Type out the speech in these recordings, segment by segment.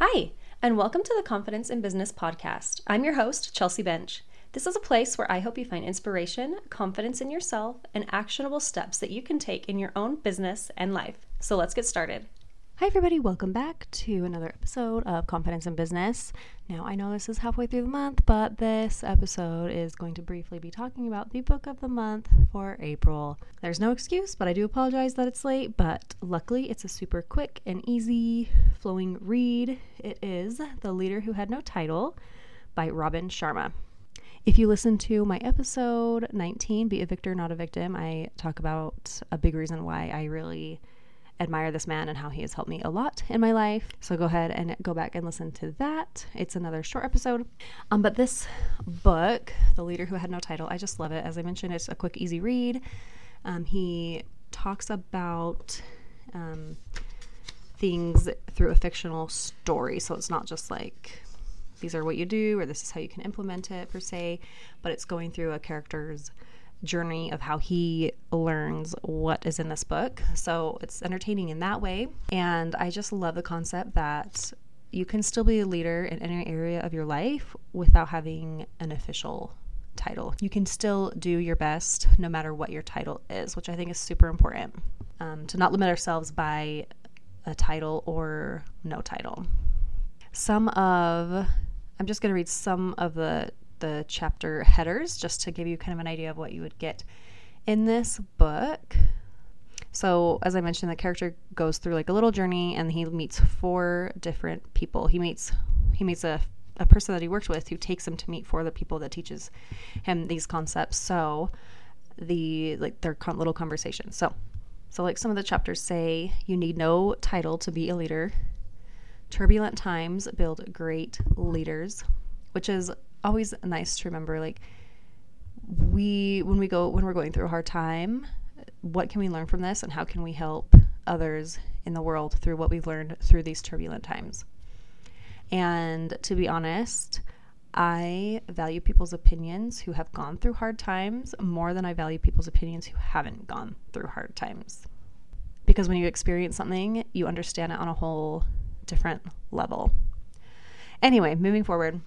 Hi, and welcome to the Confidence in Business podcast. I'm your host, Chelsea Bench. This is a place where I hope you find inspiration, confidence in yourself, and actionable steps that you can take in your own business and life. So let's get started. Hi, everybody. Welcome back to another episode of Confidence in Business. Now, I know this is halfway through the month, but this episode is going to briefly be talking about the book of the month for April. There's no excuse, but I do apologize that it's late, but luckily it's a super quick and easy flowing read. It is The Leader Who Had No Title by Robin Sharma. If you listen to my episode 19, Be a Victor, Not a Victim, I talk about a big reason why I really admire this man and how he has helped me a lot in my life. So go ahead and go back and listen to that. It's another short episode. Um, but this book, The Leader Who Had No Title, I just love it. As I mentioned, it's a quick, easy read. Um, he talks about um, things through a fictional story. So it's not just like these are what you do or this is how you can implement it per se, but it's going through a character's journey of how he learns what is in this book. So it's entertaining in that way. And I just love the concept that you can still be a leader in any area of your life without having an official title. You can still do your best no matter what your title is, which I think is super important. Um, to not limit ourselves by a title or no title. Some of, I'm just going to read some of the the chapter headers just to give you kind of an idea of what you would get in this book. So, as I mentioned, the character goes through like a little journey and he meets four different people. He meets he meets a a person that he worked with who takes him to meet four of the people that teaches him these concepts. So, the like their con- little conversations. So, so like some of the chapters say, you need no title to be a leader. Turbulent times build great leaders, which is always nice to remember like we when we go when we're going through a hard time what can we learn from this and how can we help others in the world through what we've learned through these turbulent times and to be honest I value people's opinions who have gone through hard times more than I value people's opinions who haven't gone through hard times. Because when you experience something, you understand it on a whole different level. Anyway, moving forward,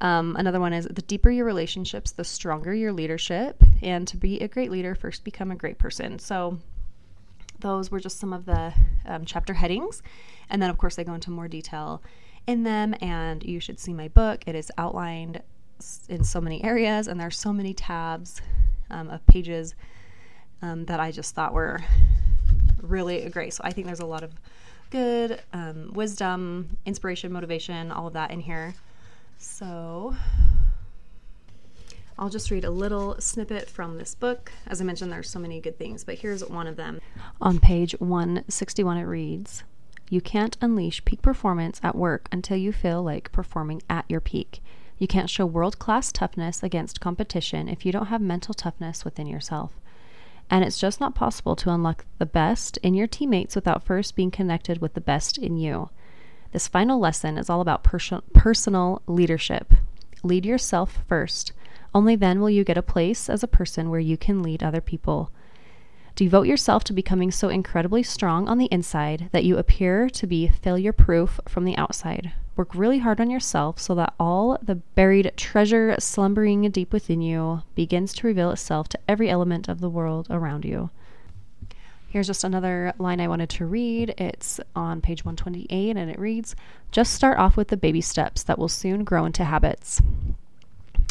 um, another one is the deeper your relationships, the stronger your leadership. And to be a great leader, first become a great person. So, those were just some of the um, chapter headings. And then, of course, they go into more detail in them. And you should see my book. It is outlined in so many areas, and there are so many tabs um, of pages um, that I just thought were really great. So, I think there's a lot of good um, wisdom, inspiration, motivation, all of that in here. So I'll just read a little snippet from this book. As I mentioned, there's so many good things, but here's one of them. On page 161, it reads You can't unleash peak performance at work until you feel like performing at your peak. You can't show world class toughness against competition if you don't have mental toughness within yourself. And it's just not possible to unlock the best in your teammates without first being connected with the best in you. This final lesson is all about pers- personal leadership. Lead yourself first. Only then will you get a place as a person where you can lead other people. Devote yourself to becoming so incredibly strong on the inside that you appear to be failure proof from the outside. Work really hard on yourself so that all the buried treasure slumbering deep within you begins to reveal itself to every element of the world around you. Here's just another line I wanted to read. It's on page 128 and it reads Just start off with the baby steps that will soon grow into habits.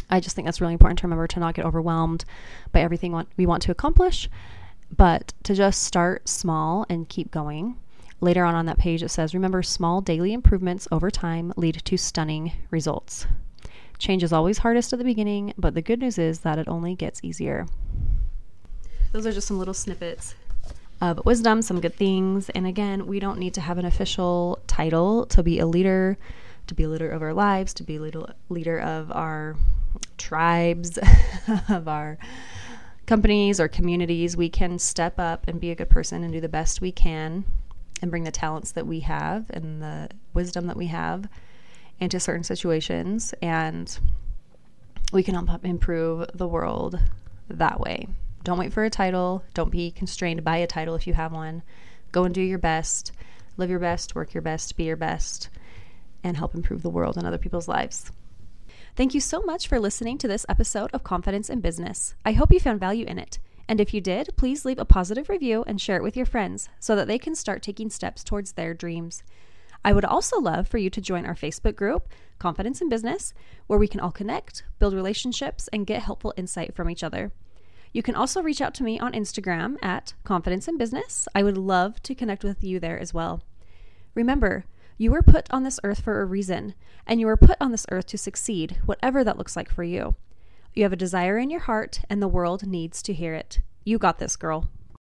I just think that's really important to remember to not get overwhelmed by everything we want to accomplish, but to just start small and keep going. Later on on that page, it says, Remember, small daily improvements over time lead to stunning results. Change is always hardest at the beginning, but the good news is that it only gets easier. Those are just some little snippets wisdom, some good things. And again, we don't need to have an official title to be a leader, to be a leader of our lives, to be a leader of our tribes, of our companies or communities. We can step up and be a good person and do the best we can and bring the talents that we have and the wisdom that we have into certain situations. And we can help improve the world that way. Don't wait for a title. Don't be constrained by a title if you have one. Go and do your best. Live your best, work your best, be your best. and help improve the world and other people's lives. Thank you so much for listening to this episode of Confidence in Business. I hope you found value in it. And if you did, please leave a positive review and share it with your friends so that they can start taking steps towards their dreams. I would also love for you to join our Facebook group, Confidence in Business, where we can all connect, build relationships, and get helpful insight from each other. You can also reach out to me on Instagram at Confidence in Business. I would love to connect with you there as well. Remember, you were put on this earth for a reason, and you were put on this earth to succeed, whatever that looks like for you. You have a desire in your heart, and the world needs to hear it. You got this, girl.